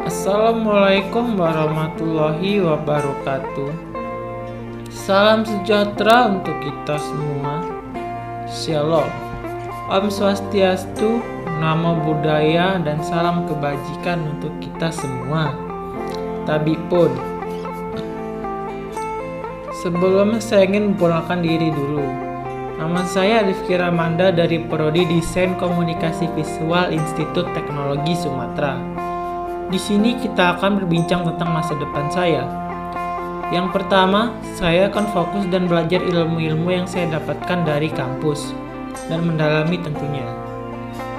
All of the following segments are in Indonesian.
Assalamualaikum warahmatullahi wabarakatuh. Salam sejahtera untuk kita semua. Shalom. Om Swastiastu, Namo Buddhaya, dan salam kebajikan untuk kita semua. Tabi pun. Sebelumnya saya ingin memperkenalkan diri dulu. Nama saya Rifki Ramanda dari Prodi Desain Komunikasi Visual Institut Teknologi Sumatera. Di sini kita akan berbincang tentang masa depan saya. Yang pertama, saya akan fokus dan belajar ilmu-ilmu yang saya dapatkan dari kampus dan mendalami tentunya.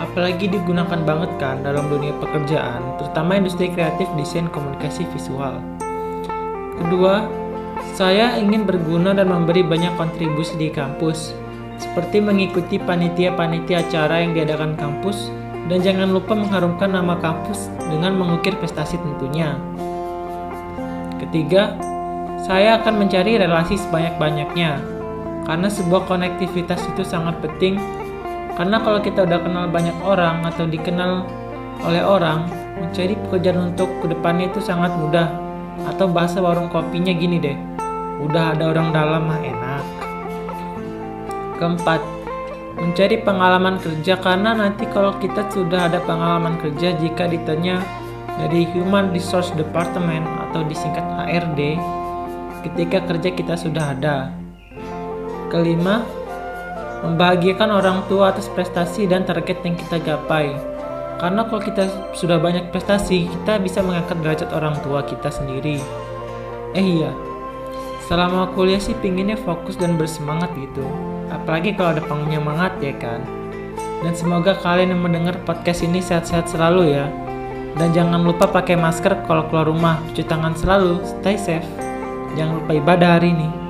Apalagi digunakan banget kan dalam dunia pekerjaan, terutama industri kreatif desain komunikasi visual. Kedua, saya ingin berguna dan memberi banyak kontribusi di kampus, seperti mengikuti panitia-panitia acara yang diadakan kampus dan jangan lupa mengharumkan nama kampus dengan mengukir prestasi tentunya. Ketiga, saya akan mencari relasi sebanyak-banyaknya, karena sebuah konektivitas itu sangat penting. Karena kalau kita udah kenal banyak orang atau dikenal oleh orang, mencari pekerjaan untuk ke depannya itu sangat mudah. Atau bahasa warung kopinya gini deh, udah ada orang dalam mah enak. Keempat, mencari pengalaman kerja karena nanti kalau kita sudah ada pengalaman kerja jika ditanya dari Human Resource Department atau disingkat HRD ketika kerja kita sudah ada. Kelima, membahagiakan orang tua atas prestasi dan target yang kita gapai. Karena kalau kita sudah banyak prestasi, kita bisa mengangkat derajat orang tua kita sendiri. Eh iya, selama kuliah sih pinginnya fokus dan bersemangat gitu. Apalagi kalau ada penyemangat ya kan? Dan semoga kalian yang mendengar podcast ini sehat-sehat selalu ya. Dan jangan lupa pakai masker kalau keluar rumah. Cuci tangan selalu. Stay safe. Jangan lupa ibadah hari ini